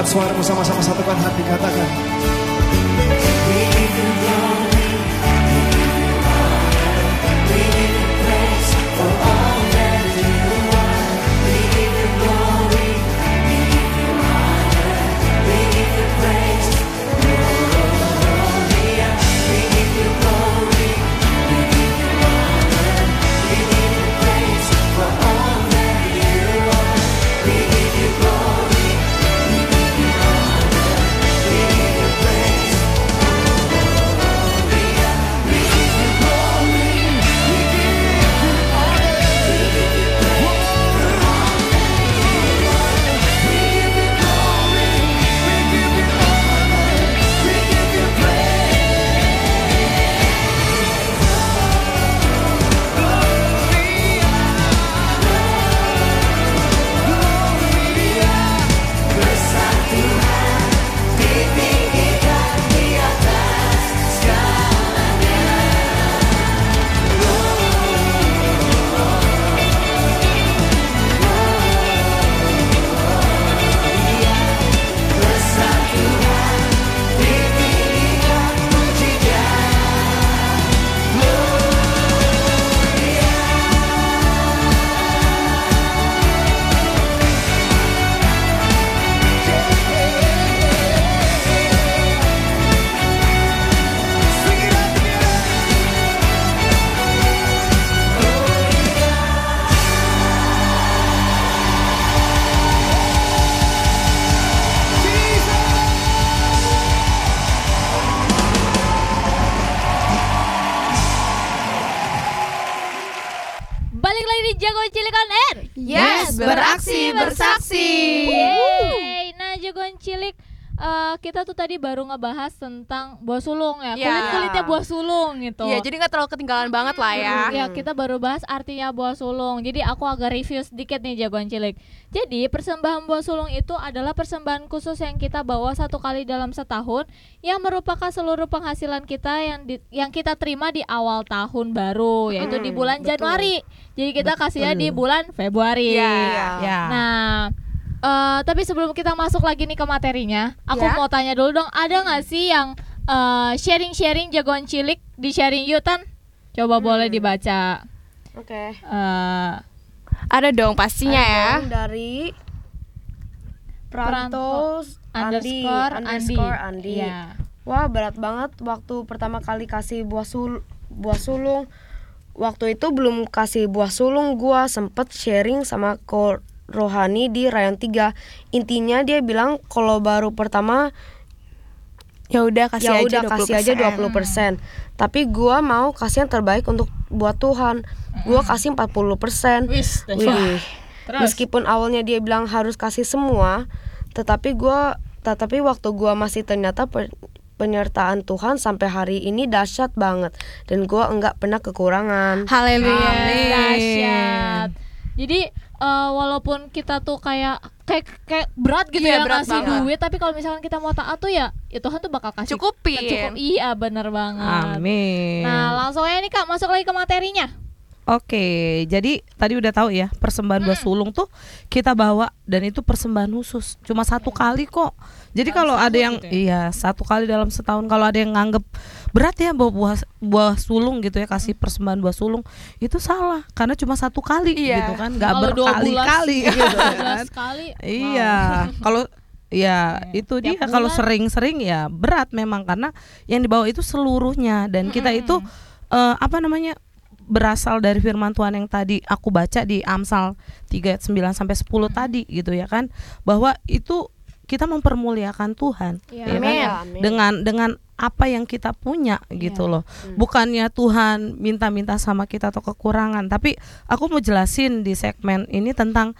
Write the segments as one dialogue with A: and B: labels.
A: Angkat suaramu sama-sama satukan hati, katakan.
B: Tuh tadi baru ngebahas tentang buah sulung ya.
C: Ya.
B: Kulit-kulitnya buah sulung gitu.
C: Iya, jadi nggak terlalu ketinggalan banget lah ya.
B: Ya, kita baru bahas artinya buah sulung. Jadi aku agak review sedikit nih jagoan cilik. Jadi persembahan buah sulung itu adalah persembahan khusus yang kita bawa satu kali dalam setahun yang merupakan seluruh penghasilan kita yang di- yang kita terima di awal tahun baru yaitu di bulan Januari. Jadi kita kasihnya di bulan Februari.
C: Iya.
D: Ya.
B: Nah, eh, tapi sebelum kita masuk lagi nih ke materinya, aku
C: Ya.
B: mau tanya dulu dong, ada nggak sih yang eh, sharing-sharing jagoan cilik di sharing Yutan? Coba boleh dibaca.
D: Oke.
B: eh
C: Ada dong pastinya ya.
D: Dari
B: Pranto
D: Pranto Andi
B: underscore Andi.
D: underscore Andi.
B: Iya.
D: Wah berat banget waktu pertama kali kasih buah sul buah sulung. Waktu itu belum kasih buah sulung, gua sempet sharing sama ko Rohani di Rayon 3. Intinya dia bilang kalau baru pertama
C: Ya udah kasih
D: ya
C: aja
D: udah kasih aja 20%. Tapi gua mau kasih yang terbaik untuk buat Tuhan. Gua kasih 40%.
B: Wis,
D: Wih.
B: Terus?
D: Meskipun awalnya dia bilang harus kasih semua, tetapi gua tetapi waktu gua masih ternyata pe- penyertaan Tuhan sampai hari ini dahsyat banget dan gua enggak pernah kekurangan.
C: Haleluya.
B: Dahsyat. Jadi eh, walaupun kita tuh kayak kayak kayak berat gitu
C: Iya,
B: ya
C: berat
B: ngasih
C: banget.
B: duit, tapi kalau misalkan kita mau taat tuh ya, ya Tuhan tuh bakal kasih
C: Cukupin.
B: Cukup, iya bener banget.
E: Amin.
B: Nah langsung aja nih kak masuk lagi ke materinya.
E: Oke, jadi tadi udah tahu ya persembahan buah sulung tuh kita bawa dan itu persembahan khusus, cuma satu kali kok. Jadi kalau ada yang iya satu kali dalam setahun, kalau ada yang nganggep berat ya bawa buah buah sulung gitu ya kasih persembahan buah sulung itu salah karena cuma satu kali
C: Iya.
E: gitu kan, nggak
B: Kalau 12
E: berkali-kali gitu
B: 12
E: kan.
B: kali.
E: Iya, kalau ya
B: Iya.
E: itu
B: Tiap
E: dia kalau sering-sering ya berat memang karena yang dibawa itu seluruhnya dan kita itu eh, apa namanya berasal dari firman Tuhan yang tadi aku baca di Amsal 3 ayat 9 sampai 10 tadi gitu ya kan bahwa itu kita mempermuliakan Tuhan
B: Iya.
E: ya kan?
D: Amin.
E: dengan dengan apa yang kita punya gitu loh. Bukannya Tuhan minta-minta sama kita atau kekurangan tapi aku mau jelasin di segmen ini tentang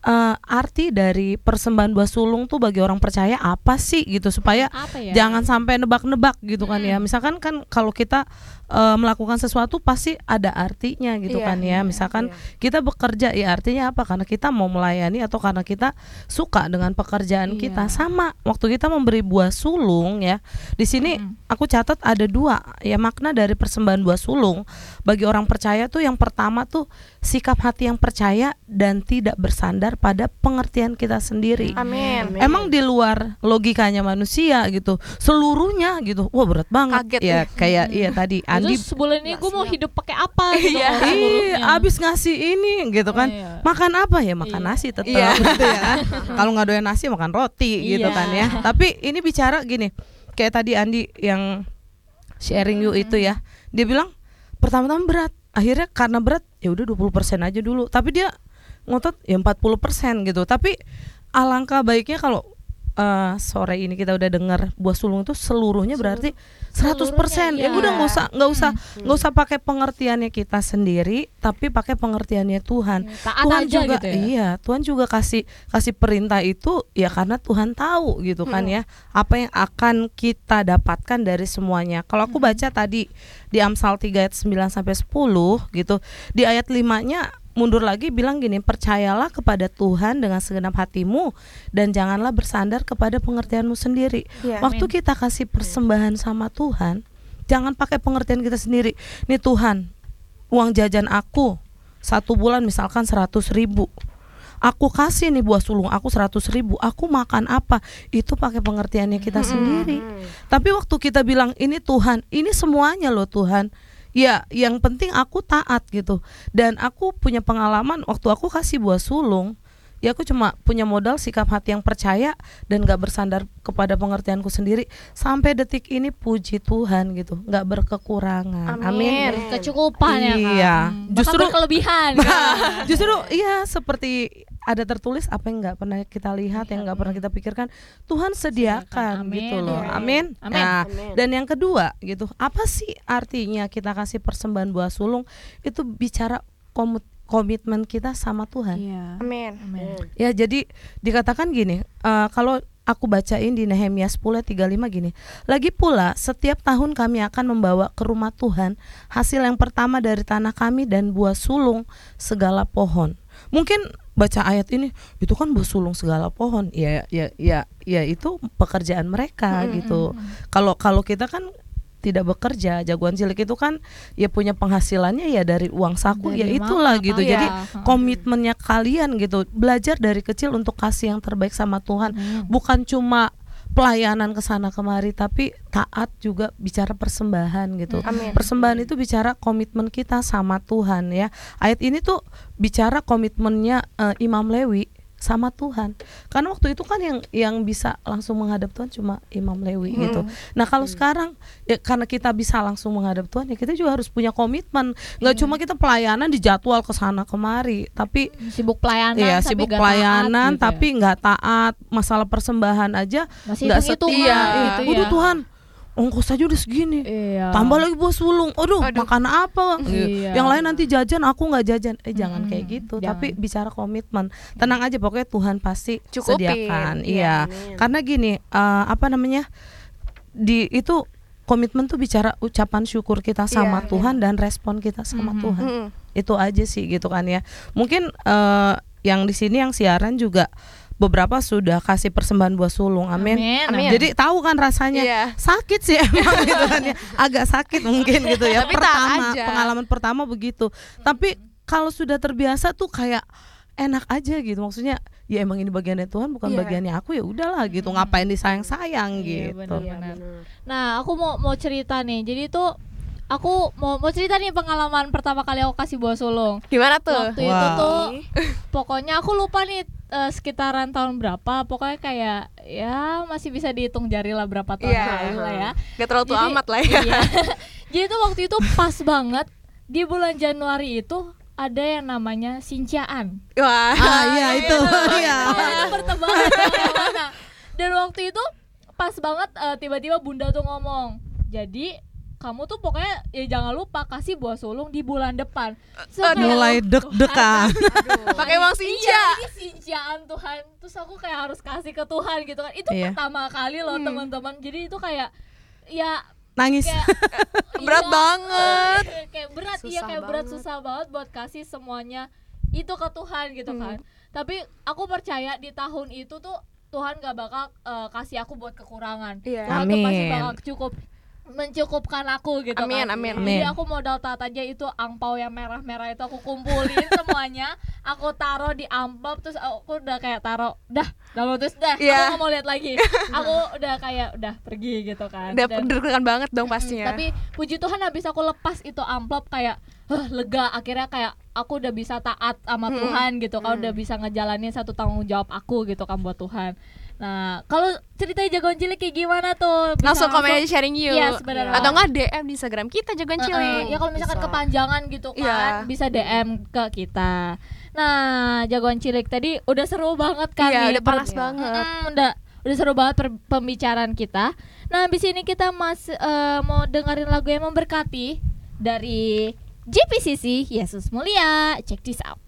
E: eh, arti dari persembahan buah sulung tuh bagi orang percaya apa sih gitu supaya
B: Apa ya?
E: jangan sampai nebak-nebak gitu kan ya. Misalkan kan kalau kita eh, melakukan sesuatu pasti ada artinya gitu
C: Iya,
E: kan ya misalkan kita bekerja ya artinya apa karena kita mau melayani atau karena kita suka dengan pekerjaan
B: Iya.
E: kita sama waktu kita memberi buah sulung ya di sini aku catat ada dua ya makna dari persembahan buah sulung bagi orang percaya tuh yang pertama tuh sikap hati yang percaya dan tidak bersandar pada pengertian kita sendiri
C: Amin.
E: Emang di luar logikanya manusia gitu, seluruhnya gitu, wah berat banget.
C: Kaget
E: ya
C: ya.
E: kayak iya tadi Andi
B: Terus sebulan ini gue mau hidup pakai apa gitu
C: Iya.
B: seluruhnya.
E: abis ngasih ini gitu kan.
B: Iya.
E: Makan apa ya? Makan
B: Iya.
E: nasi tetap
C: Iya.
E: gitu ya kan. Kalau nggak doyan nasi makan roti gitu
B: Iya.
E: kan ya. Tapi ini bicara gini, kayak tadi Andi yang sharing you itu ya. Dia bilang pertama-tama berat, akhirnya karena berat ya udah 20% aja dulu. Tapi dia ngotot ya 40% gitu. Tapi alangkah baiknya kalau eh, sore ini kita udah dengar buah sulung itu seluruhnya berarti 100%
B: Seluruhnya,
E: ya
B: iya.
E: udah nggak usah nggak usah nggak usah pakai pengertiannya kita sendiri tapi pakai pengertiannya Tuhan.
B: Taat
E: Tuhan
B: aja
E: juga
B: gitu ya.
E: iya Tuhan juga kasih kasih perintah itu ya karena Tuhan tahu gitu kan ya apa yang akan kita dapatkan dari semuanya. Kalau aku baca tadi di Amsal 3 ayat 9 sampai 10 gitu di ayat 5-nya mundur lagi bilang gini percayalah kepada Tuhan dengan segenap hatimu dan janganlah bersandar kepada pengertianmu sendiri.
C: Iya.
E: waktu kita kasih persembahan sama Tuhan jangan pakai pengertian kita sendiri. Nih Tuhan uang jajan aku satu bulan misalkan 100 ribu. Aku kasih nih buah sulung aku 100 ribu. Aku makan apa? Itu pakai pengertiannya kita sendiri. Tapi waktu kita bilang ini Tuhan ini semuanya loh Tuhan ya yang penting aku taat gitu dan aku punya pengalaman waktu aku kasih buah sulung ya aku cuma punya modal sikap hati yang percaya dan gak bersandar kepada pengertianku sendiri sampai detik ini puji Tuhan gitu nggak berkekurangan amin,
B: Kecukupan ya kan.
E: Iya.
B: Hmm,
E: Justru-
B: bahkan berkelebihan.
E: Justru iya seperti ada tertulis apa yang nggak pernah kita lihat yang nggak pernah kita pikirkan Tuhan sediakan
B: Amin.
E: gitu loh amin,
B: Amin.
E: Nah,
D: Amin.
E: dan yang kedua gitu apa sih artinya kita kasih persembahan buah sulung itu bicara komut- komitmen kita sama Tuhan
B: Iya.
C: Amin.
B: Amin.
E: Ya jadi dikatakan gini, eh, kalau aku bacain di Nehemia 10 ayat 35 gini. Lagi pula setiap tahun kami akan membawa ke rumah Tuhan hasil yang pertama dari tanah kami dan buah sulung segala pohon. Mungkin baca ayat ini itu kan buah sulung segala pohon. Ya ya ya ya itu pekerjaan mereka gitu. Kalau kalau kita kan tidak bekerja jagoan cilik itu kan ya punya penghasilannya ya dari uang saku
B: Dari
E: ya itulah
B: mana,
E: gitu
B: Pak?
E: jadi
B: Ya.
E: komitmennya kalian gitu belajar dari kecil untuk kasih yang terbaik sama Tuhan
B: Amin.
E: bukan cuma pelayanan ke sana kemari tapi taat juga bicara persembahan gitu.
C: Amin.
E: persembahan itu bicara komitmen kita sama Tuhan ya. Ayat ini tuh bicara komitmennya eh, Imam Lewi sama Tuhan. Karena waktu itu kan yang yang bisa langsung menghadap Tuhan cuma Imam Lewi gitu. Nah kalau sekarang ya karena kita bisa langsung menghadap Tuhan ya kita juga harus punya komitmen. Nggak cuma kita pelayanan dijadwal ke sana kemari tapi
B: Sibuk pelayanan
E: Iya
B: tapi
E: sibuk pelayanan
B: taat gitu ya.
E: tapi nggak taat. Masalah persembahan aja nggak setia.
B: gitu
E: Waduh
B: ya.
E: Tuhan ongkos aja udah segini.
B: Iya.
E: tambah lagi buah sulung. Aduh, makan apa?
B: Iya.
E: yang lain nanti jajan aku nggak jajan. Eh jangan kayak gitu.
B: Jangan.
E: tapi bicara komitmen. Tenang aja pokoknya Tuhan pasti
C: Cukupin.
E: sediakan.
C: Iya,
E: iya. karena gini eh, apa namanya di itu komitmen tuh bicara ucapan syukur kita sama
C: Iya,
E: Tuhan dan respon kita sama
B: Mhm.
E: Tuhan.
C: Mm-mm.
E: itu aja sih gitu kan ya. Mungkin eh, yang di sini yang siaran juga beberapa sudah kasih persembahan buah sulung. Amin.
B: Amin,
C: Amin.
E: Jadi tahu kan rasanya
C: Iya.
E: sakit sih emang gitu kan ya. Agak sakit mungkin gitu ya.
C: Tapi
E: pertama
C: aja.
E: pengalaman pertama begitu. Tapi kalau sudah terbiasa tuh kayak enak aja gitu. Maksudnya ya emang ini bagiannya Tuhan bukan
C: Iya.
E: bagiannya aku ya udahlah gitu. Ngapain disayang-sayang
B: Iya,
E: gitu.
B: benar-benar. Nah, aku mau mau cerita nih. Jadi tuh aku mau mau cerita nih pengalaman pertama kali aku kasih buah sulung.
C: Gimana tuh?
B: Waktu itu
E: Wah.
B: tuh pokoknya aku lupa nih eh, sekitaran tahun berapa. Pokoknya kayak ya masih bisa dihitung jari lah berapa tahun
C: Iya.
B: lalu lah ya.
C: Gak terlalu tua amat lah ya.
B: Iya. Jadi tuh waktu itu pas banget di bulan Januari itu ada yang namanya sinciaan.
C: Wah.
E: Ah iya itu. Iya.
B: Itu bertebaran ke mana-mana. Dan waktu itu pas banget eh, tiba-tiba bunda tuh ngomong. Jadi kamu tuh pokoknya ya jangan lupa kasih buah sulung di bulan depan. So, kayak,
E: Mulai deg-degan.
C: Pakai uang
B: Iya,
C: sinja.
B: ini sinciaan Tuhan. Terus aku kayak harus kasih ke Tuhan gitu kan. Itu
E: Iya.
B: pertama kali loh teman-teman. Jadi itu kayak ya
E: Nangis.
B: kayak
C: Berat
B: iya,
C: banget.
B: eh, kayak berat iya
D: Susah
B: kayak berat
D: banget.
B: susah banget buat kasih semuanya itu ke Tuhan gitu
C: Hmm.
B: kan tapi aku percaya di tahun itu tuh Tuhan gak bakal eh, kasih aku buat kekurangan
C: Iya.
B: Tuhan tuh pasti
E: Amin.
B: bakal cukup mencukupkan aku gitu
C: Amin,
B: kan
C: amin.
B: jadi
E: Amin.
B: aku modal tat aja itu angpau yang merah-merah itu aku kumpulin semuanya aku taruh di amplop terus aku udah kayak taruh dah lalu terus dah
C: Iya.
B: aku nggak mau lihat lagi aku udah kayak udah pergi gitu kan
C: Udah
B: Dan-
C: deg-degan banget dong pastinya.
B: Tapi puji Tuhan habis aku lepas itu amplop kayak "Huh, lega akhirnya kayak aku udah bisa taat sama
C: Hmm.
B: Tuhan gitu kan udah bisa ngejalanin satu tanggung jawab aku gitu kan buat Tuhan. Nah, kalau ceritanya jagoan cilik kayak gimana tuh? Bisa
C: langsung komen aja sharing you.
B: Yes, benar
C: Atau
B: banget.
C: nggak DM di Instagram kita jagoan cilik.
B: ya kalau misalkan
D: Bisa.
B: kepanjangan gitu kan
C: Iya.
B: bisa DM ke kita. Nah, jagoan cilik tadi udah seru banget kan
C: Iya, udah panas banget.
B: Mm, udah udah seru banget pembicaraan kita. Nah, habis ini kita mas eh, mau dengerin lagu yang memberkati dari JPCC Yesus Mulia. Check this out.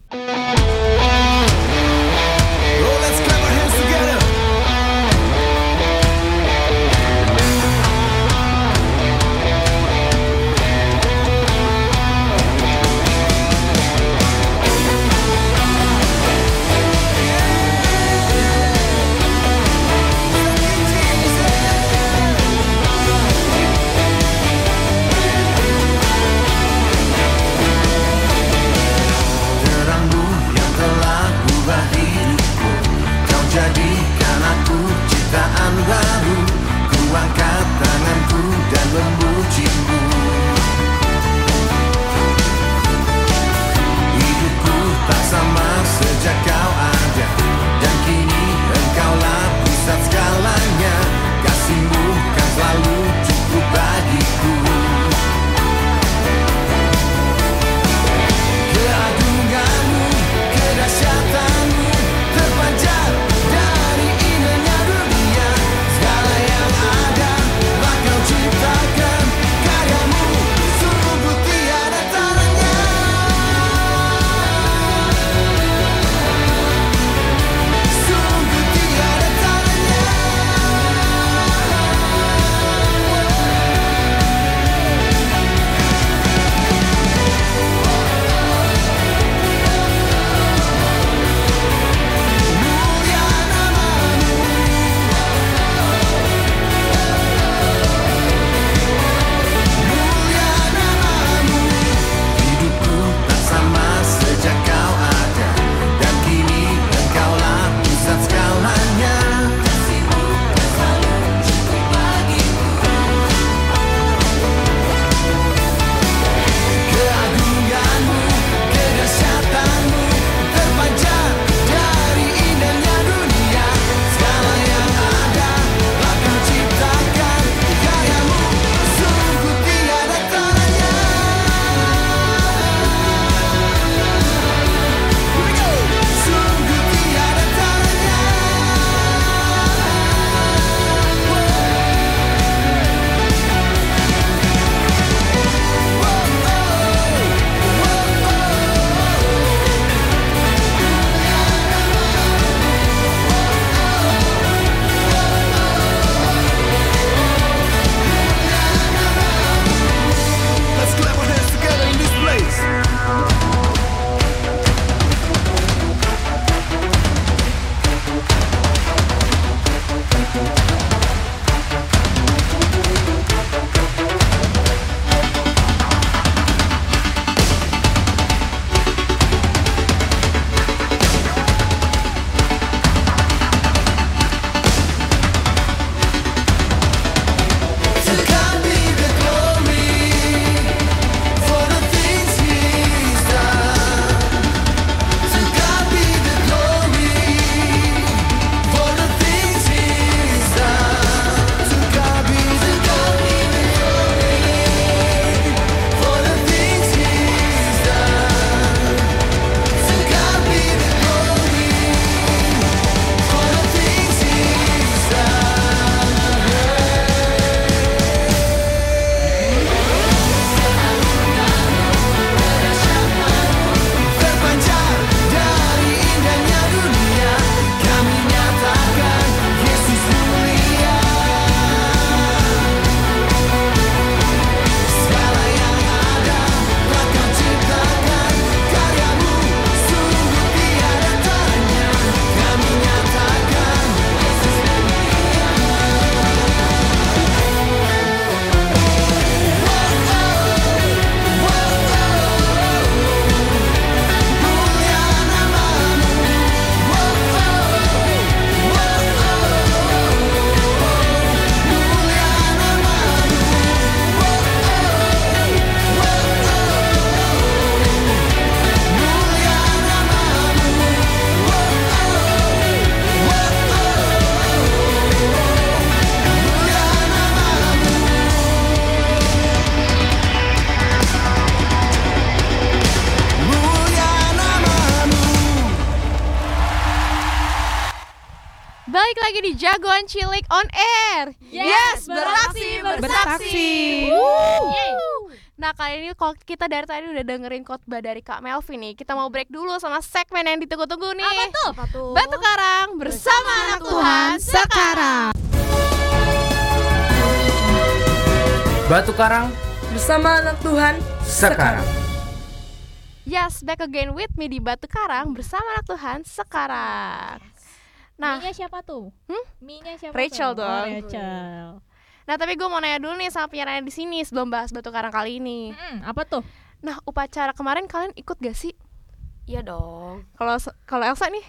C: Jagoan Cilik on air.
B: Yes,
C: beraksi
B: beraksi,
C: bersaksi. Nah kali ini kalau kita dari tadi udah dengerin khotbah dari Kak Melvin nih Kita mau break dulu sama segmen yang ditunggu-tunggu nih
B: Apa tuh?
D: Apa tuh?
C: Batu Karang bersama anak Tuhan sekarang
F: Batu Karang
D: Bersama anak Tuhan
F: sekarang.
C: Yes, back again with me di Batu Karang bersama anak Tuhan sekarang Nah,
B: Mie-nya siapa tuh?
C: Hmm?
B: Mie-nya siapa
C: Rachel
B: tuh?
C: dong.
B: Oh, Rachel.
C: nah tapi gue mau nanya dulu nih sama penyiarannya di sini sebelum bahas Batu Karang kali ini
B: Hmm, apa tuh?
C: Nah, upacara kemarin kalian ikut gak sih?
D: Iya dong
C: Kalau kalau Elsa nih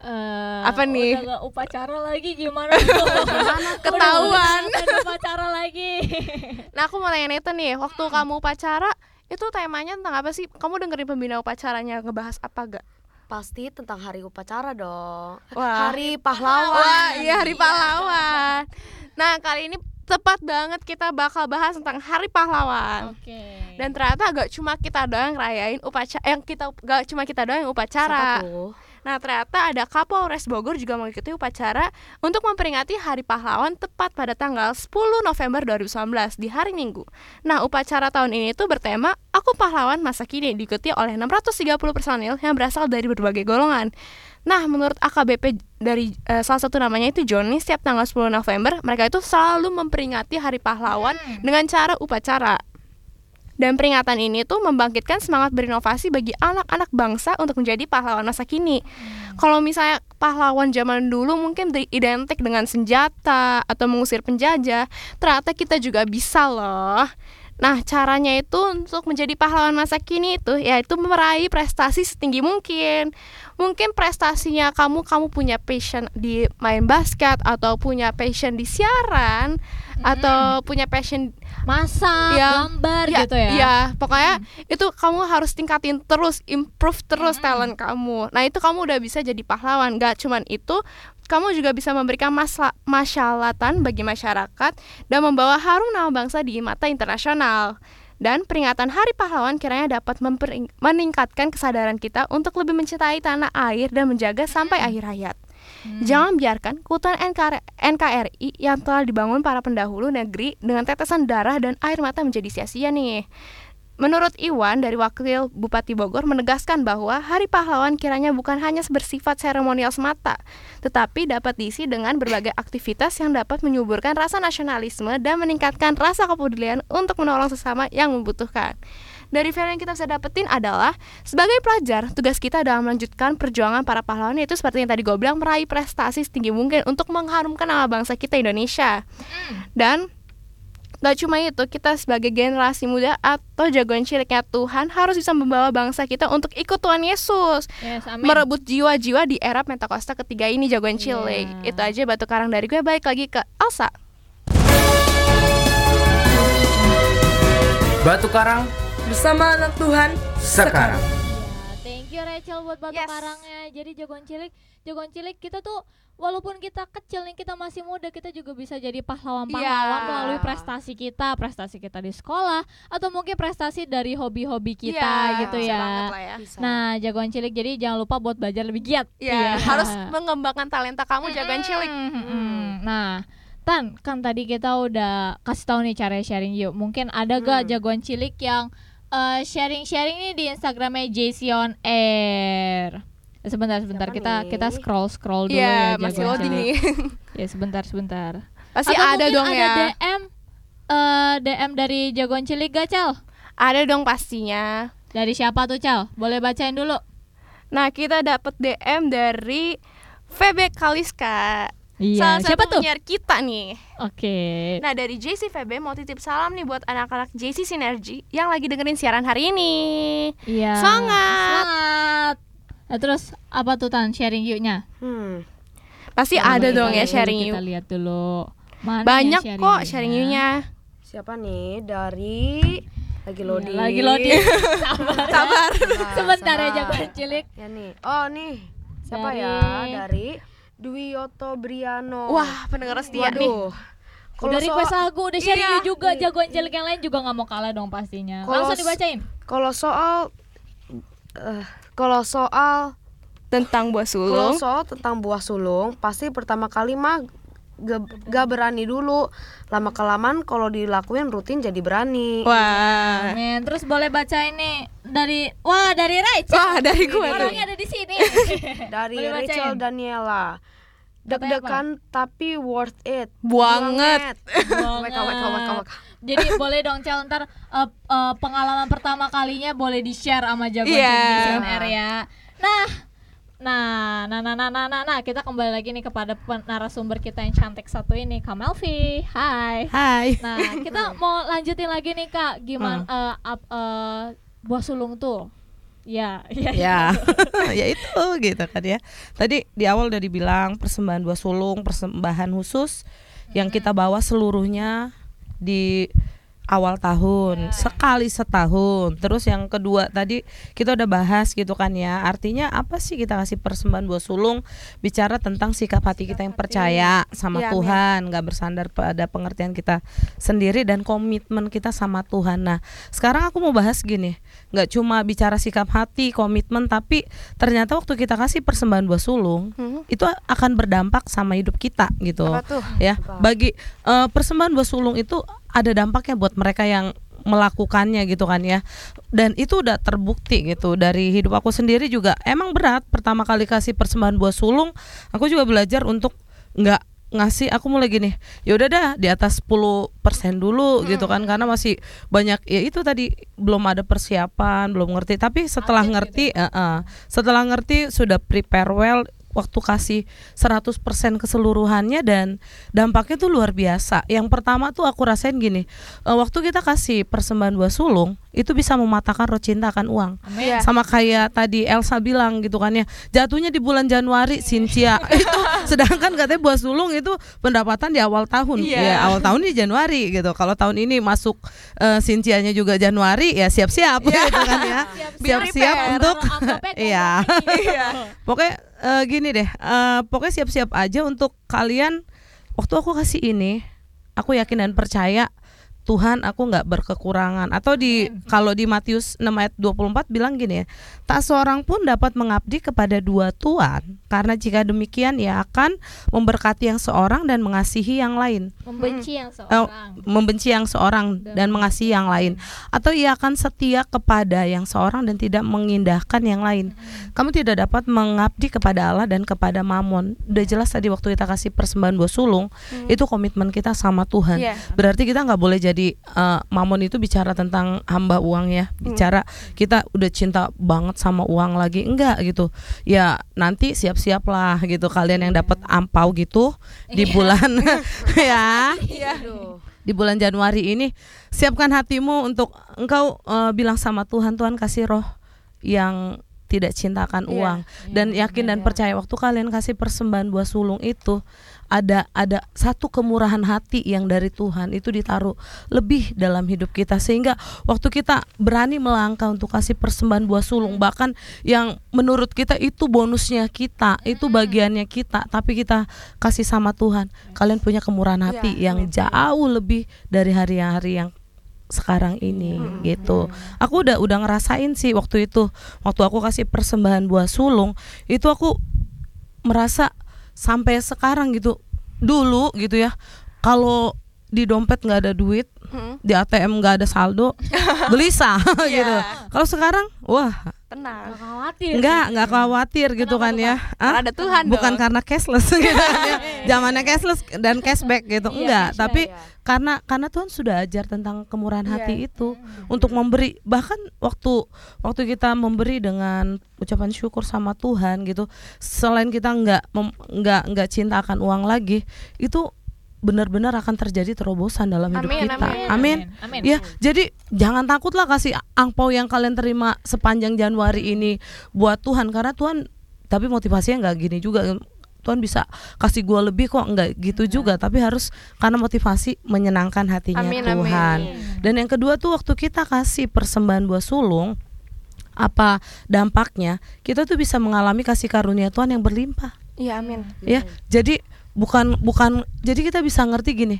B: Eh,
C: Apa nih?
B: Udah gak upacara lagi gimana tuh?
C: Ketahuan.
B: Udah upacara lagi.
C: Nah aku mau nanya itu nih, waktu kamu upacara itu temanya tentang apa sih? Kamu dengerin pembina upacaranya ngebahas apa gak?
D: Pasti tentang hari upacara dong
C: Wah.
D: Hari pahlawan
C: Wah, iya hari pahlawan. Nah kali ini tepat banget kita bakal bahas tentang hari pahlawan.
B: Oke.
C: Dan ternyata gak cuma kita doang ngerayain upacara, yang kita gak cuma kita doang yang upacara.
D: Siapa tuh?
C: Nah ternyata ada Kapolres Bogor juga mengikuti upacara untuk memperingati Hari Pahlawan tepat pada tanggal 10 November 2019 di hari Minggu. Nah upacara tahun ini tuh bertema Aku Pahlawan Masa Kini diikuti oleh 630 personil yang berasal dari berbagai golongan. Nah menurut AKBP dari eh, salah satu namanya itu Joni setiap tanggal 10 November mereka itu selalu memperingati Hari Pahlawan dengan cara upacara. Dan peringatan ini tuh membangkitkan semangat berinovasi bagi anak-anak bangsa untuk menjadi pahlawan masa kini. Kalau misalnya pahlawan zaman dulu mungkin identik dengan senjata atau mengusir penjajah, ternyata kita juga bisa loh. Nah, caranya itu untuk menjadi pahlawan masa kini itu yaitu meraih prestasi setinggi mungkin. Mungkin prestasinya kamu kamu punya passion di main basket atau punya passion di siaran atau punya passion
B: Masak,
C: Ya,
B: gambar
C: ya,
B: gitu ya.
C: Iya, pokoknya itu kamu harus tingkatin terus, improve terus talent kamu. Nah, itu kamu udah bisa jadi pahlawan. Gak cuman itu, kamu juga bisa memberikan masla- masyalatan bagi masyarakat dan membawa harum nama bangsa di mata internasional. Dan peringatan Hari Pahlawan kiranya dapat meningkatkan kesadaran kita untuk lebih mencintai tanah air dan menjaga sampai akhir hayat. Jangan biarkan keutuhan NKR NKRI yang telah dibangun para pendahulu negeri dengan tetesan darah dan air mata menjadi sia-sia nih. Menurut Iwan dari Wakil Bupati Bogor menegaskan bahwa Hari Pahlawan kiranya bukan hanya bersifat seremonial semata, tetapi dapat diisi dengan berbagai aktivitas yang dapat menyuburkan rasa nasionalisme dan meningkatkan rasa kepedulian untuk menolong sesama yang membutuhkan. Dari value yang kita bisa dapetin adalah sebagai pelajar, tugas kita dalam melanjutkan perjuangan para pahlawan itu seperti yang tadi gue bilang meraih prestasi setinggi mungkin untuk mengharumkan nama bangsa kita Indonesia. Dan Gak cuma itu, kita sebagai generasi muda atau jagoan ciliknya Tuhan harus bisa membawa bangsa kita untuk ikut Tuhan Yesus.
B: Yes, amin.
C: Merebut jiwa-jiwa di era Pentakosta ketiga ini jagoan cilik.
B: Iya.
C: Itu aja batu karang dari gue balik lagi ke Elsa.
F: Batu Karang
D: Bersama anak Tuhan
F: sekarang.
B: Ya, Rachel buat batu
C: Yes.
B: karangnya. Jadi jagoan cilik, jagoan cilik kita tuh walaupun kita kecil nih kita masih muda kita juga bisa jadi pahlawan-pahlawan
C: Iya.
B: melalui prestasi kita, prestasi kita di sekolah atau mungkin prestasi dari hobi-hobi kita
C: Iya,
B: gitu ya.
C: ya.
B: Nah, jagoan cilik jadi jangan lupa buat belajar lebih giat.
C: Ya, harus mengembangkan talenta kamu jagoan cilik.
B: Mm-mm. Nah, Tan, kan tadi kita udah kasih tahu nih cara sharing yuk. Mungkin ada gak jagoan cilik yang eh, sharing-sharing nih di Instagramnya JC on Air. Sebentar, sebentar
D: Siapa
B: kita
D: nih?
B: kita scroll scroll dulu
C: Iya,
B: ya.
C: masih loading nih.
B: Ya sebentar, sebentar.
C: Pasti
B: Atau
C: ada dong
B: ada
C: ya.
B: DM eh, DM dari jagoan cilik gak Cal?
C: Ada dong pastinya.
B: Dari siapa tuh Cal? Boleh bacain dulu.
C: Nah, kita dapat DM dari VB Kaliska.
B: Iya,
C: Salah
B: siapa
C: satu
B: tuh?
C: penyiar kita nih.
B: Oke.
C: Nah dari JC VB mau titip salam nih buat anak-anak JC Sinergi yang lagi dengerin siaran hari ini.
B: Iya.
C: Semangat.
B: Semangat. Nah, terus apa tuh Tan sharing yuk-nya?
D: Hmm
C: Pasti ada dong ya sharing you.
B: Kita lihat dulu. Mana
C: Banyak
B: yang
C: kok
B: sharing
C: sharing
B: you-nya?
C: you-nya.
D: Siapa nih dari lagi loading
B: Iya, lagi loading. Sabar.
C: Sabar.
B: Sebentar ya
D: sabar.
B: jagoan cilik.
D: Ya nih Oh nih Siapa
B: Dari-
D: ya Dari Dwioto Briano
C: Wah pendengar setia nih.
D: Waduh
B: Udah
D: Kalau
B: request
D: soal-
B: lagu, udah sharing
C: Iya.
B: you juga jagoan cilik yang lain juga nggak mau kalah dong pastinya.
D: Kalau
B: Langsung dibacain.
D: Kalau soal eh, Kalau soal
C: tentang buah sulung.
D: Kloso tentang buah sulung pasti pertama kali mah gak, gak berani dulu. Lama kelamaan kalau dilakuin rutin jadi berani.
C: Wah.
B: Amin. Terus boleh baca ini dari wah dari Rachel.
C: Wah, dari gua tuh.
B: Orangnya ada di sini.
D: Dari
B: Boleh bacain.
D: Rachel Daniela. Deg-degan tapi worth it.
C: Banget.
B: Jadi boleh dong Cel ntar eh, eh, pengalaman pertama kalinya boleh di share sama jagoan
C: Iya.
B: di CNR ya. Nah, nah, nah, nah, nah, nah, nah, nah, kita kembali lagi nih kepada narasumber kita yang cantik satu ini, Kak Melvi. Hai.
E: Hai.
B: Nah, kita mau lanjutin lagi nih Kak, gimana
E: Hmm.
B: eh, ap- eh, buah sulung tuh? Ya, ya,
E: ya ya itu gitu kan ya tadi di awal udah dibilang persembahan buah sulung persembahan khusus yang kita bawa seluruhnya di awal tahun sekali setahun. Terus yang kedua tadi kita udah bahas gitu kan ya artinya apa sih kita kasih persembahan buah sulung? Bicara tentang sikap hati kita yang percaya sama
C: Iya,
E: Tuhan nggak bersandar pada pengertian kita sendiri dan komitmen kita sama Tuhan. Nah sekarang aku mau bahas gini nggak cuma bicara sikap hati komitmen tapi ternyata waktu kita kasih persembahan buah sulung
C: Hmm.
E: itu akan berdampak sama hidup kita gitu. Ya bagi eh, persembahan buah sulung itu ada dampaknya buat mereka yang melakukannya gitu kan ya. Dan itu udah terbukti gitu. Dari hidup aku sendiri juga emang berat pertama kali kasih persembahan buah sulung. Aku juga belajar untuk nggak ngasih aku mulai gini ya udah dah di atas 10% dulu gitu kan. Karena masih banyak ya itu tadi belum ada persiapan belum ngerti. Tapi setelah ngerti eh, eh, setelah ngerti sudah prepare well waktu kasih 100% keseluruhannya dan dampaknya tuh luar biasa. Yang pertama tuh aku rasain gini, eh, waktu kita kasih persembahan buah sulung itu bisa mematahkan roh cinta akan uang.
B: Amin.
C: Iya.
E: Sama kayak tadi Elsa bilang gitu kan ya, jatuhnya di bulan Januari Cynthia itu sedangkan katanya buah sulung itu pendapatan di awal tahun.
C: Iya.
E: Ya, awal tahun di Januari gitu. Kalau tahun ini masuk eh, Cynthia-nya juga Januari ya siap-siap gitu kan ya. Siap-siap untuk Iya.
B: Iya.
E: Pokoknya eh, gini deh, eh, pokoknya siap-siap aja untuk kalian. Waktu aku kasih ini, aku yakin dan percaya Tuhan aku nggak berkekurangan. Atau di kalau di Matius 6 ayat 24 bilang gini ya tak seorang pun dapat mengabdi kepada dua tuan karena jika demikian ia akan memberkati yang seorang dan mengasihi yang lain.
B: Membenci yang
E: Eh,
B: seorang.
E: membenci yang seorang dan mengasihi yang lain. Atau ia akan setia kepada yang seorang dan tidak mengindahkan yang lain. Kamu tidak dapat mengabdi kepada Allah dan kepada Mamon udah jelas tadi waktu kita kasih persembahan buah sulung itu komitmen kita sama Tuhan.
C: Iya.
E: berarti kita nggak boleh jadi eh, Mamon itu bicara tentang hamba uang ya. Bicara kita udah cinta banget sama uang lagi. Enggak gitu. Ya nanti siap-siap lah gitu. Kalian yang dapat ampau gitu di bulan ya. Di bulan Januari ini siapkan hatimu untuk engkau eh, bilang sama Tuhan Tuhan kasih roh yang tidak cintakan
C: Iya.
E: uang. Dan yakin dan percaya waktu kalian kasih persembahan buah sulung itu ada ada satu kemurahan hati yang dari Tuhan itu ditaruh lebih dalam hidup kita sehingga waktu kita berani melangkah untuk kasih persembahan buah sulung bahkan yang menurut kita itu bonusnya kita itu bagiannya kita tapi kita kasih sama Tuhan kalian punya kemurahan hati
C: Ya,
E: yang jauh lebih dari hari-hari yang sekarang ini gitu. Aku udah udah ngerasain sih waktu itu. Waktu aku kasih persembahan buah sulung, itu aku merasa sampai sekarang gitu. Dulu gitu ya. Kalau di dompet nggak ada duit,
C: Hmm.
E: di ATM nggak ada saldo, gelisah gitu. Kalau sekarang, wah,
C: Tenang.
B: Gak khawatir.
E: nggak nggak khawatir gitu
B: Kenapa
E: kan ya.
C: Karena
E: Ah,
C: ada Tuhan
E: Bukan
C: dong.
E: karena cashless gitu kan ya. Zamannya cashless dan cashback gitu.
B: Iya,
E: Enggak,
B: cashback,
E: tapi
D: ya.
E: karena karena Tuhan sudah ajar tentang kemurahan
C: Iya.
E: hati itu untuk memberi bahkan waktu waktu kita memberi dengan ucapan syukur sama Tuhan gitu selain kita nggak nggak nggak cinta akan uang lagi itu benar-benar akan terjadi terobosan dalam hidup
C: Amin,
E: kita
C: amin.
E: amin
B: Amin.
E: Ya, jadi jangan takutlah kasih angpau yang kalian terima sepanjang Januari ini buat Tuhan karena Tuhan tapi motivasinya nggak gini juga. Tuhan bisa kasih gua lebih kok nggak gitu juga tapi harus karena motivasi menyenangkan hatinya
C: Amin,
E: Tuhan.
C: amin.
E: Dan yang kedua tuh waktu kita kasih persembahan buah sulung apa dampaknya? Kita tuh bisa mengalami kasih karunia Tuhan yang berlimpah
C: Iya, amin.
E: ya jadi bukan bukan jadi kita bisa ngerti gini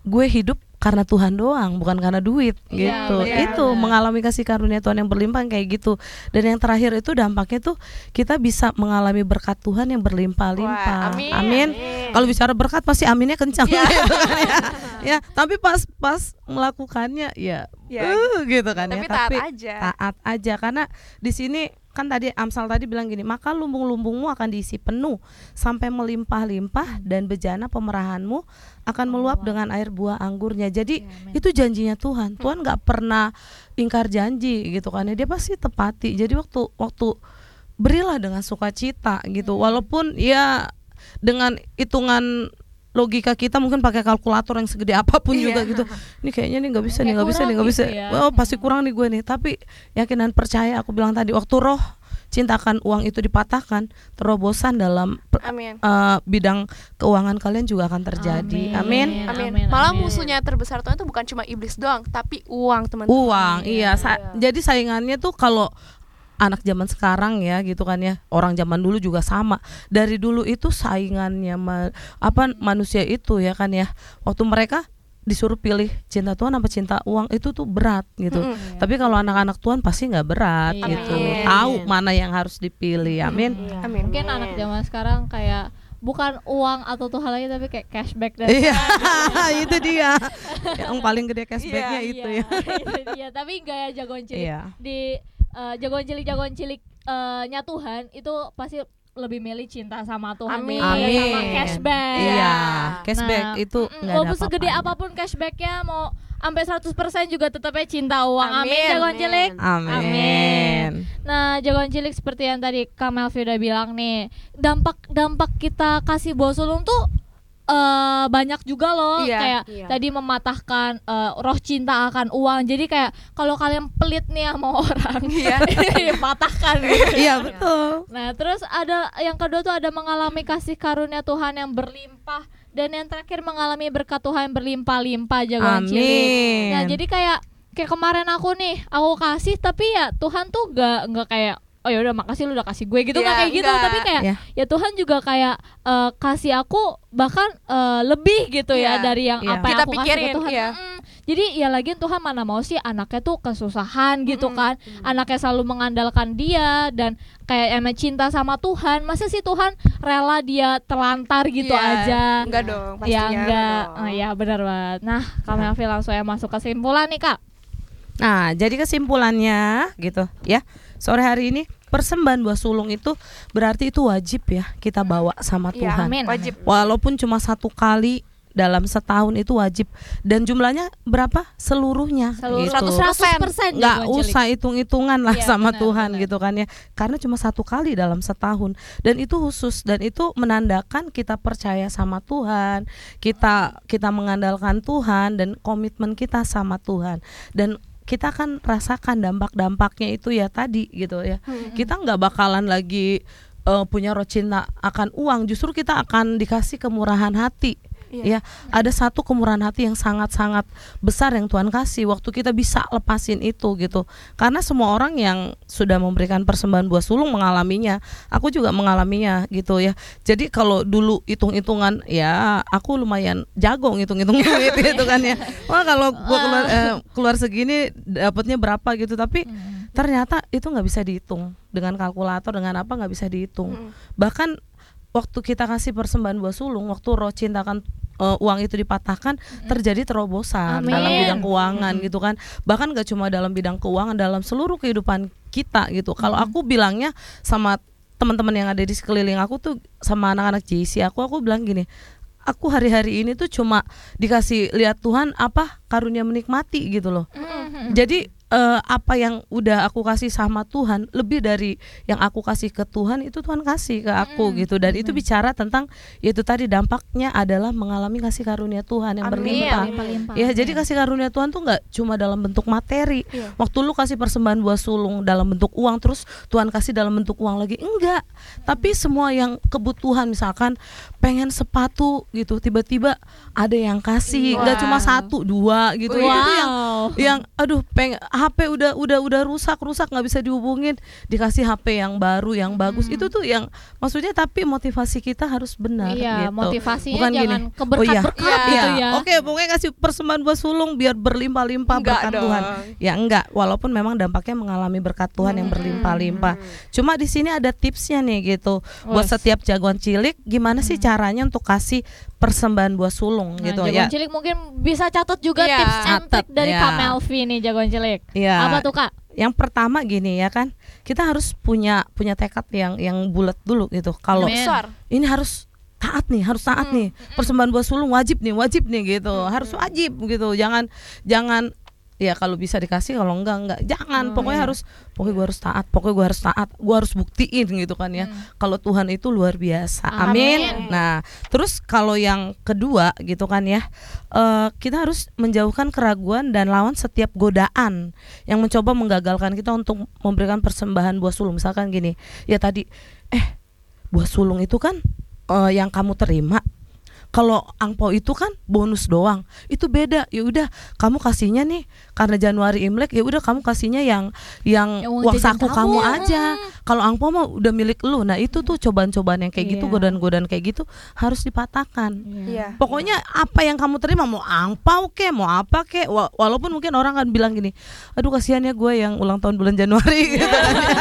E: gue hidup karena Tuhan doang, bukan karena duit
B: Iya,
E: gitu.
B: benar,
E: itu mengalami kasih karunia Tuhan yang berlimpah kayak gitu. Dan yang terakhir itu dampaknya tuh kita bisa mengalami berkat Tuhan yang berlimpah-limpah.
C: Amin,
E: amin.
C: amin.
E: Kalau bicara berkat pasti aminnya kencang
C: Iya.
E: gitu kan ya. ya, tapi pas pas melakukannya ya,
C: Ya,
E: uh, gitu kan
C: tapi
E: ya.
C: taat aja.
E: taat aja karena di sini kan tadi Amsal tadi bilang gini, maka lumbung-lumbungmu akan diisi penuh sampai melimpah-limpah dan bejana pemerahanmu akan meluap dengan air buah anggurnya. Jadi itu janjinya Tuhan. Tuhan nggak pernah ingkar janji gitu kan ya. Dia pasti tepati. Jadi waktu waktu berilah dengan sukacita gitu. Walaupun ya dengan hitungan logika kita mungkin pakai kalkulator yang segede apa pun juga gitu. Ini kayaknya nih nggak bisa nih nggak bisa nih nggak bisa.
B: gitu ya.
E: oh pasti kurang nih gue nih. Tapi yakin dan percaya aku bilang tadi waktu roh cintakan uang itu dipatahkan terobosan dalam
C: Amin.
E: eh, bidang keuangan kalian juga akan terjadi. Amin,
C: Amin. Malah musuhnya terbesar Tuhan itu bukan cuma iblis doang, tapi uang, teman-teman.
E: uang iya, sa- jadi saingannya tuh kalau anak zaman sekarang ya gitu kan ya. Orang zaman dulu juga sama. Dari dulu itu saingannya ma- apa manusia itu ya kan ya. Waktu mereka disuruh pilih cinta Tuhan apa cinta uang itu tuh berat gitu. Tapi kalau anak-anak Tuhan pasti nggak berat
B: Iya.
E: gitu.
C: Amin.
E: tahu mana yang harus dipilih amin.
C: Amin.
B: Mungkin anak zaman sekarang kayak bukan uang atau tuh hal lagi tapi kayak cashback dan
E: iya. itu dia. Yang paling gede cashbacknya
B: Iya,
E: itu
B: iya,
E: ya.
B: Itu dia. Tapi gaya jagoan cilik
E: Iya.
B: di eh, jagoan cilik jagoan cilik eh, nya Tuhan itu pasti lebih milih cinta sama Tuhan
C: Amin.
B: daripada sama
E: Amin.
B: cashback.
E: iya cashback
B: Nah,
E: itu
B: mm, walaupun segede
E: apa-apanya.
B: apa pun cashbacknya mau sampai 100% juga tetapnya cinta uang. Amin,
C: Amin.
B: jagoan cilik.
E: amin
B: Nah, jagoan cilik seperti yang tadi Kak Melvi udah bilang nih, dampak dampak kita kasih bawa sulung tuh eh banyak juga loh
C: Iya,
B: kayak
D: iya.
B: tadi mematahkan eh, roh cinta akan uang jadi kayak kalau kalian pelit nih sama orang
C: Iya.
B: patahkan gitu.
E: iya betul
B: Nah, terus ada yang kedua tuh ada mengalami kasih karunia Tuhan yang berlimpah dan yang terakhir mengalami berkat Tuhan yang berlimpah-limpah jagoan cilik.
E: Amin.
B: Nah, jadi kayak kayak kemarin aku nih, aku kasih tapi ya Tuhan tuh gak nggak kayak oh ya udah makasih lu udah kasih gue gitu nggak
C: Iya,
B: kayak gitu tapi kayak
E: Iya.
B: ya Tuhan juga kayak eh, kasih aku bahkan eh, lebih gitu ya
C: Iya.
B: dari yang
E: Iya.
B: apa yang aku kasih
C: pikirin,
B: ke Tuhan
C: iya.
B: Mm-mm. jadi ya lagian Tuhan mana mau sih anaknya tuh kesusahan gitu kan anaknya selalu mengandalkan dia dan kayak emang cinta sama Tuhan masa sih Tuhan rela dia terlantar gitu
C: Iya.
B: aja
C: Enggak dong,
B: ya
C: pastinya.
B: enggak
C: dong.
B: oh, ya benar banget nah kami Melvi langsung ya masuk kesimpulan nih kak
E: Nah, jadi kesimpulannya gitu ya. Sore hari ini persembahan buah sulung itu berarti itu wajib ya kita bawa sama
C: Iya,
E: Tuhan.
B: amin.
C: Wajib.
E: Walaupun cuma satu kali dalam setahun itu wajib dan jumlahnya berapa seluruhnya
B: Seluruh
E: gitu.
B: 100%
E: nggak
B: jagoan cilik.
E: usah hitung-hitungan lah
B: Iya,
E: sama
B: benar,
E: Tuhan
B: benar.
E: gitu kan ya karena cuma satu kali dalam setahun dan itu khusus dan itu menandakan kita percaya sama Tuhan kita kita mengandalkan Tuhan dan komitmen kita sama Tuhan dan kita akan rasakan dampak-dampaknya itu ya tadi gitu ya. Kita nggak bakalan lagi eh, punya roh cinta akan uang. Justru kita akan dikasih kemurahan hati
C: Iya.
E: ya ada satu kemurahan hati yang sangat-sangat besar yang Tuhan kasih waktu kita bisa lepasin itu gitu. Karena semua orang yang sudah memberikan persembahan buah sulung mengalaminya aku juga mengalaminya gitu ya. Jadi kalau dulu hitung-hitungan ya aku lumayan jago ngitung-hitung duit gitu kan ya. Wah kalau gua keluar eh, keluar segini dapatnya berapa gitu. Tapi ternyata itu nggak bisa dihitung dengan kalkulator dengan apa nggak bisa dihitung. Bahkan waktu kita kasih persembahan buah sulung waktu roh cintakan eh, uang itu dipatahkan terjadi terobosan
B: Amin.
E: dalam bidang keuangan gitu kan. Bahkan gak cuma dalam bidang keuangan dalam seluruh kehidupan kita gitu. Kalau aku bilangnya sama teman-teman yang ada di sekeliling aku tuh sama anak-anak JC aku aku bilang gini aku hari-hari ini tuh cuma dikasih lihat Tuhan apa karunia menikmati gitu loh. Jadi eh, apa yang udah aku kasih sama Tuhan lebih dari yang aku kasih ke Tuhan itu Tuhan kasih ke aku gitu dan itu bicara tentang yaitu tadi dampaknya adalah mengalami kasih karunia Tuhan yang
C: Amin.
E: berlimpah
B: Berlimpah-limpah.
E: ya jadi kasih karunia Tuhan tuh nggak cuma dalam bentuk materi
C: Iya.
E: waktu lu kasih persembahan buah sulung dalam bentuk uang terus Tuhan kasih dalam bentuk uang lagi enggak tapi semua yang kebutuhan misalkan pengen sepatu gitu tiba-tiba ada yang kasih nggak
C: Wow.
E: cuma satu dua gitu
C: Wow.
E: itu yang yang aduh peng HP udah udah udah rusak rusak nggak bisa dihubungin dikasih HP yang baru yang bagus
B: Hmm.
E: itu tuh yang maksudnya tapi motivasi kita harus benar
B: Iya,
E: gitu.
B: motivasinya
E: Bukan gini,
B: jangan keberkat-berkat
E: oh, iya,
B: gitu
E: iya.
B: ya.
E: Oke, pokoknya kasih persembahan buat sulung biar berlimpah-limpah berkat
C: dong.
E: Tuhan. Ya enggak, walaupun memang dampaknya mengalami berkat Tuhan yang berlimpah-limpah. Cuma di sini ada tipsnya nih gitu. Buat
B: Wes.
E: setiap jagoan cilik gimana sih caranya untuk kasih persembahan buat sulung
B: Nah,
E: gitu
B: jagoan
E: ya.
B: cilik mungkin bisa catat juga
C: Iya.
B: tips and trick dari
E: ya.
B: Kak Melvi nih jagoan cilik.
E: Iya.
B: Apa tuh Kak?
E: Yang pertama gini ya kan, kita harus punya punya tekad yang yang bulat dulu gitu. Kalau ini harus taat nih, harus taat nih. Persembahan buat sulung wajib nih, wajib nih gitu. Harus wajib gitu. Jangan jangan ya kalau bisa dikasih kalau enggak enggak. Jangan. Pokoknya harus pokoknya gue harus taat pokoknya gue harus taat gue harus buktiin gitu kan ya. Kalau Tuhan itu luar biasa. Amin,
B: Amin.
E: nah terus kalau yang kedua gitu kan ya eh, kita harus menjauhkan keraguan dan lawan setiap godaan yang mencoba menggagalkan kita untuk memberikan persembahan buah sulung. Misalkan gini ya tadi eh buah sulung itu kan eh, yang kamu terima. Kalau angpau itu kan bonus doang. Itu beda. Ya udah kamu kasihnya nih karena Januari Imlek ya udah kamu kasihnya yang yang
B: Yang uang
E: saku
B: kamu.
E: kamu aja kalau angpau mah udah milik lu nah itu tuh cobaan-cobaan yang kayak gitu
B: Iya.
E: godaan-godaan kayak gitu harus dipatahkan
C: Iya.
E: Pokoknya apa yang kamu terima mau angpau ke, mau apa ke, wa- walaupun mungkin orang kan bilang gini, aduh kasihan ya gue yang ulang tahun bulan Januari gitu kan ya,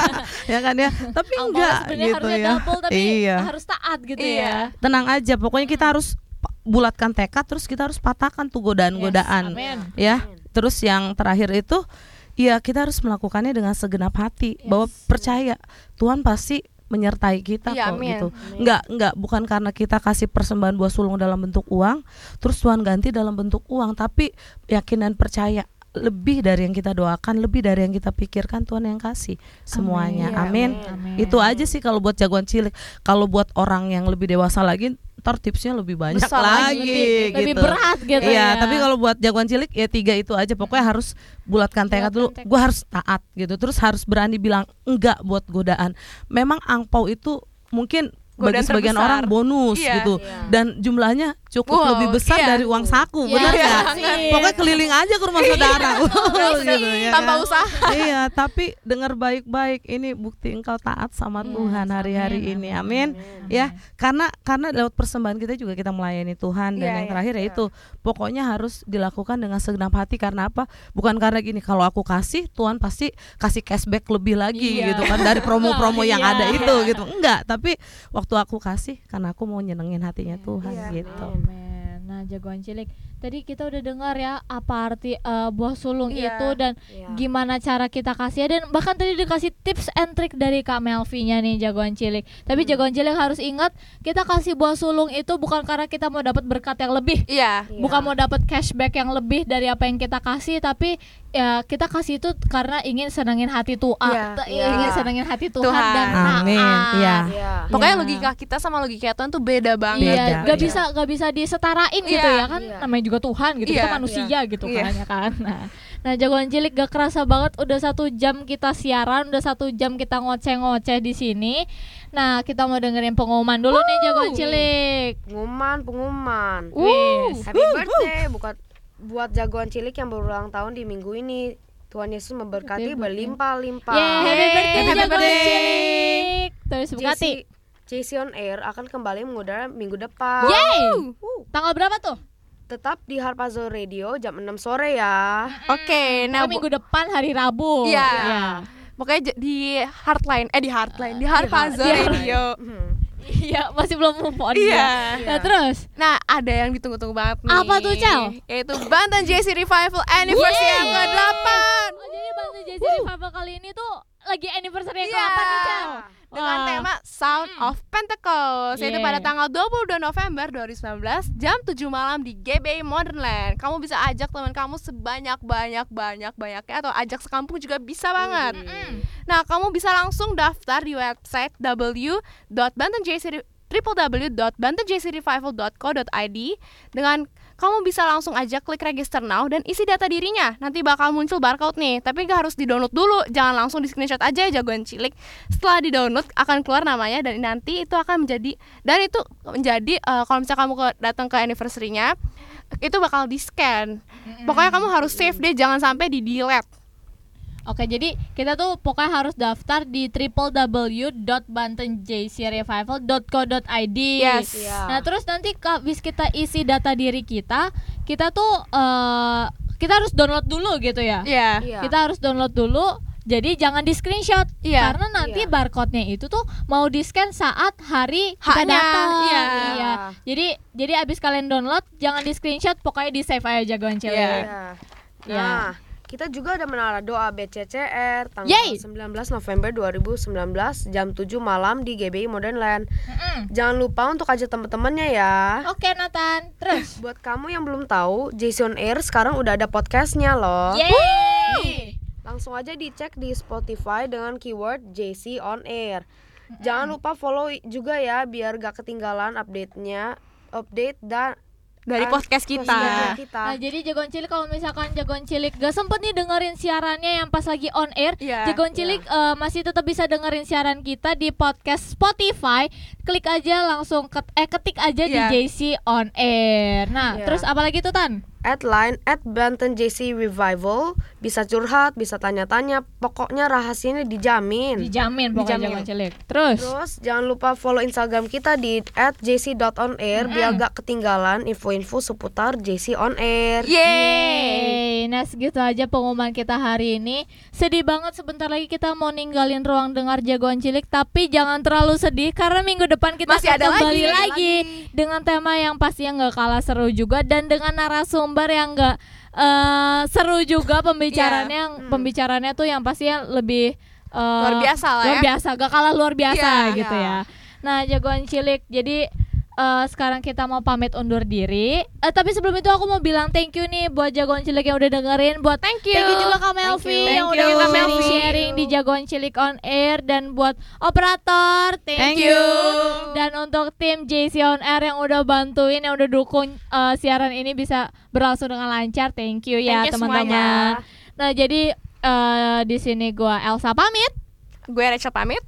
E: ya kan ya. Tapi
B: Angpau
E: enggak
B: sebenarnya
E: gitu
B: harusnya
E: ya.
B: double tapi
E: iya.
B: harus taat gitu
C: Iya.
B: ya.
E: Tenang aja, pokoknya kita harus bulatkan tekad, terus kita harus patahkan tuh godaan-godaan,
B: Yes, amin.
E: ya. Terus yang terakhir itu, ya kita harus melakukannya dengan segenap hati, bahwa percaya Tuhan pasti menyertai kita
C: Iya,
E: kok
C: amin.
E: gitu. Enggak, enggak bukan karena kita kasih persembahan buah sulung dalam bentuk uang, terus Tuhan ganti dalam bentuk uang, tapi yakin dan percaya lebih dari yang kita doakan, lebih dari yang kita pikirkan Tuhan yang kasih semuanya. Amin.
B: Amin.
E: Itu aja sih kalau buat jagoan cilik. Kalau buat orang yang lebih dewasa lagi, ntar tipsnya lebih banyak
C: Besar
E: lagi,
C: lagi,
B: lebih, lebih
E: gitu.
B: berat gitu
E: Iya,
B: ya.
E: tapi kalau buat jagoan cilik ya tiga itu aja. Pokoknya harus bulatkan tekad dulu. Gue harus taat gitu. Terus harus berani bilang enggak buat godaan. Memang angpau itu mungkin
C: Godaan
E: bagi sebagian
C: terbesar.
E: orang bonus
C: Iya.
E: gitu dan jumlahnya cukup
C: Wow,
E: lebih besar
C: iya.
E: dari uang saku
B: Iya,
E: benar
B: iya,
E: nggak
B: sih.
E: pokoknya keliling aja ke rumah saudara. gitu, ya
C: tanpa
E: kan?
C: usaha.
E: Iya tapi dengar baik-baik ini bukti engkau taat sama Tuhan hari-hari ini. Amin ya karena karena lewat persembahan kita juga kita melayani Tuhan. Dan
C: Iya,
E: yang
C: iya,
E: terakhir yaitu pokoknya harus dilakukan dengan segenap hati. Karena apa? Bukan karena gini kalau aku kasih Tuhan pasti kasih cashback lebih lagi
B: Iya.
E: gitu kan dari promo-promo yang
B: Iya.
E: ada itu gitu. Enggak tapi waktu aku kasih karena aku mau nyenengin hatinya Tuhan
C: Iya,
E: gitu
B: Amin. Nah, jagoan cilik. Tadi kita udah dengar ya apa arti eh, buah sulung
C: Iya.
B: itu dan gimana cara kita kasih dan bahkan tadi dikasih tips and trick dari Kak Melvi-nya nih jagoan cilik. Tapi
C: Hmm.
B: jagoan cilik harus ingat kita kasih buah sulung itu bukan karena kita mau dapat berkat yang lebih.
C: iya
B: Bukan mau dapat cashback yang lebih dari apa yang kita kasih, tapi ya kita kasih itu karena ingin senengin hati Tuhan,
C: Iya.
B: ingin senengin hati Tuhan,
C: Tuhan.
B: dan taat.
E: Amin iya
D: Iya.
C: pokoknya
B: Iya.
C: logika kita sama logika Tuhan tuh beda banget
B: Iya,
E: Beda.
B: gak
E: Iya.
B: bisa gak bisa disetarain gitu
C: Iya.
B: ya kan,
D: Iya.
B: namanya juga Tuhan gitu, kita
C: Iya.
B: manusia gitu
C: Iya.
B: kan ya kan. Nah, nah jagoan cilik gak kerasa banget udah satu jam kita siaran, udah satu jam kita ngoceh-ngoceh di sini. Nah kita mau dengerin pengumuman dulu nih jagoan cilik.
D: Pengumuman, pengumuman.
B: Wis.
D: Happy birthday bukan buat jagoan cilik yang berulang tahun di minggu ini. Tuhan Yesus memberkati berlimpah-limpah.
B: Yeay, happy birthday
C: Happy
B: jagoan
C: birthday.
B: cilik. Terus Bukati.
D: JC, JC on Air akan kembali mengudara minggu depan.
B: Yeay. Tanggal berapa tuh?
D: Tetap di Harpazo Radio jam 6 sore ya.
C: oke nah
B: Nah, minggu depan hari Rabu.
C: Iya.
B: Iya.
C: pokoknya j- di Heartline eh di Heartline di Harpazo
B: di
C: Radio
B: Iya, masih belum move on
C: Iya.
B: dia. Nah, terus
C: Nah, ada yang ditunggu-tunggu banget nih.
B: Apa tuh, Cel?
C: Yaitu Banten JC Revival Anniversary
B: Yeay.
C: yang ke-8.
B: Oh, jadi Bantu Jazzy Revival kali ini tuh lagi anniversary yang
C: Iya.
B: kapan nih, Cel?
C: Dengan
B: Wah.
C: tema Sound of Pentecost Yaitu
B: Yeah.
C: pada tanggal 22 November 2019 Jam 7 malam di GB Modernland Kamu bisa ajak teman kamu sebanyak-banyak-banyak-banyaknya Atau ajak sekampung juga bisa banget Nah kamu bisa langsung daftar di website www.bantenjcrevival.co.id dengan kamu bisa langsung aja klik register now dan isi data dirinya. Nanti bakal muncul barcode nih, tapi gak harus di-download dulu. Jangan langsung di screenshot aja jagoan cilik. Setelah di-download akan keluar namanya dan nanti itu akan menjadi dan itu menjadi eh, kalau misalnya kamu ke, datang ke anniversary-nya itu bakal di-scan. Pokoknya kamu harus save deh, jangan sampai di-delete.
B: Oke, jadi kita tuh pokoknya harus daftar di www.bantenjcrevival.co.id.
C: Yes.
B: Nah, terus nanti habis kita isi data diri kita, kita tuh eh, kita harus download dulu gitu ya.
C: Iya.
D: Iya.
B: Kita harus download dulu. Jadi jangan di screenshot
C: Iya.
B: karena nanti
D: Iya.
B: barcode-nya itu tuh mau di scan saat hari kita datang.
C: iya.
B: Iya. Jadi jadi abis kalian download jangan di screenshot pokoknya di save aja jagoan cewek.
C: Iya.
D: Iya.
B: Iya.
D: Nah, kita juga ada menara doa BCCR tanggal
B: Yeay.
D: 19 November 2019 jam 7 malam di GBI Modern Land.
B: Mm-mm.
D: Jangan lupa untuk ajak teman-temannya ya.
B: Oke Nathan, terus.
D: Buat kamu yang belum tahu, Jason Air sekarang udah ada podcastnya loh.
B: Yeay.
D: Langsung aja dicek di Spotify dengan keyword JC on Air. Jangan lupa follow juga ya biar gak ketinggalan update-nya, update dan
C: Dari
D: ah,
C: podcast kita.
D: kita.
B: Nah, jadi jagoan cilik kalau misalkan jagoan cilik gak sempet nih dengerin siarannya yang pas lagi on air,
C: Iya.
B: jagoan cilik eh, masih tetap bisa dengerin siaran kita di podcast Spotify. Klik aja langsung ket- eh ketik aja di
C: Iya.
B: JC on air. Nah,
D: Iya.
B: terus apa lagi tuh Tan?
D: at line at Banten JC Revival bisa curhat bisa tanya-tanya pokoknya rahasianya dijamin
B: Dijamin pokoknya
D: Dijamin.
B: jagoan cilik. Terus.
D: terus jangan lupa follow Instagram kita di at jc.onair biar gak ketinggalan info-info seputar JC on air
B: Yeay. Nah segitu aja pengumuman kita hari ini Sedih banget sebentar lagi kita mau ninggalin ruang dengar jagoan cilik Tapi jangan terlalu sedih Karena minggu depan kita
C: Masih ada
B: kembali
C: lagi.
B: lagi, Dengan tema yang pastinya nggak kalah seru juga Dan dengan narasumber yang nggak eh, seru juga pembicaranya yang Pembicaranya tuh yang pastinya lebih eh,
C: Luar biasa lah
B: Luar
C: ya.
B: biasa, gak kalah luar biasa
C: Iya.
B: gitu ya Nah jagoan cilik jadi eh, sekarang kita mau pamit undur diri. Eh, tapi sebelum itu aku mau bilang thank you nih buat jagoan cilik yang udah dengerin. Buat
C: Thank you.
B: Thank you juga Kak Melvi
C: you.
B: yang
C: Thank
B: udah
C: you, Kak
B: sharing, sharing di jagoan cilik on air dan buat operator thank,
C: Thank
B: you.
C: you.
B: Dan untuk tim JC on air yang udah bantuin yang udah dukung eh, siaran ini bisa berlangsung dengan lancar. Thank you ya
C: Thank you
B: teman-teman. Nah, jadi eh, di sini gua Elsa pamit.
C: Gue Rachel pamit.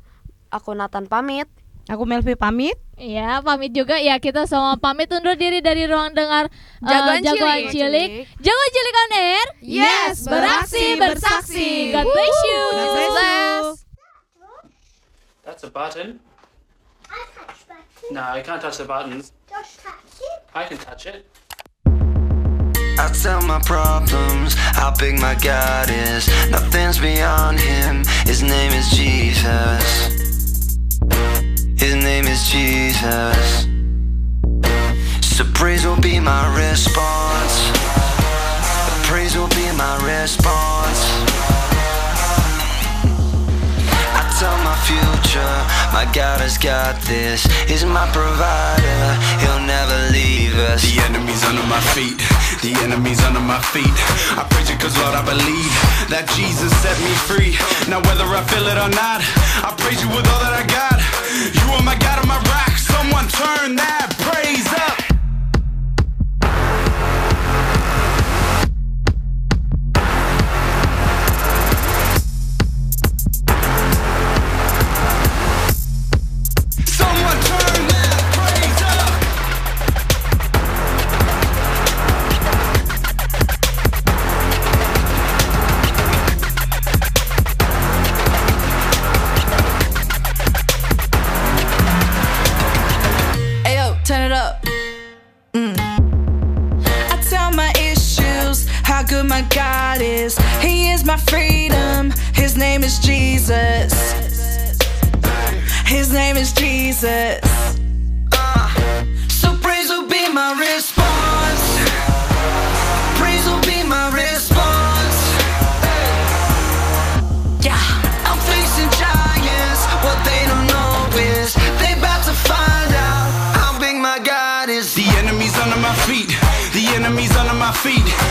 D: aku Nathan pamit
E: Aku Melvi pamit.
B: Iya, pamit juga ya kita semua pamit undur diri dari ruang dengar eh,
C: Jagoan
B: jagoan
C: Cilik.
B: cilik. Jagoan cilik on air.
C: Yes,
B: beraksi bersaksi. God bless you.
C: God bless.
G: That's a button.
H: I touch buttons.
G: No, you can't touch the buttons.
H: Just touch it.
G: I can touch it.
I: I tell my problems how big my God is. Nothing's beyond him. His name is Jesus. His name is Jesus. So praise will be my response. Praise will be my response. My future, my God has got this. He's my provider, He'll never leave us.
J: The enemy's under my feet. The enemy's under my feet. I praise you cause Lord I believe that Jesus set me free. Now whether I feel it or not, I praise you with all that I got. You are my God and my rock. Someone turn that praise up. Feet.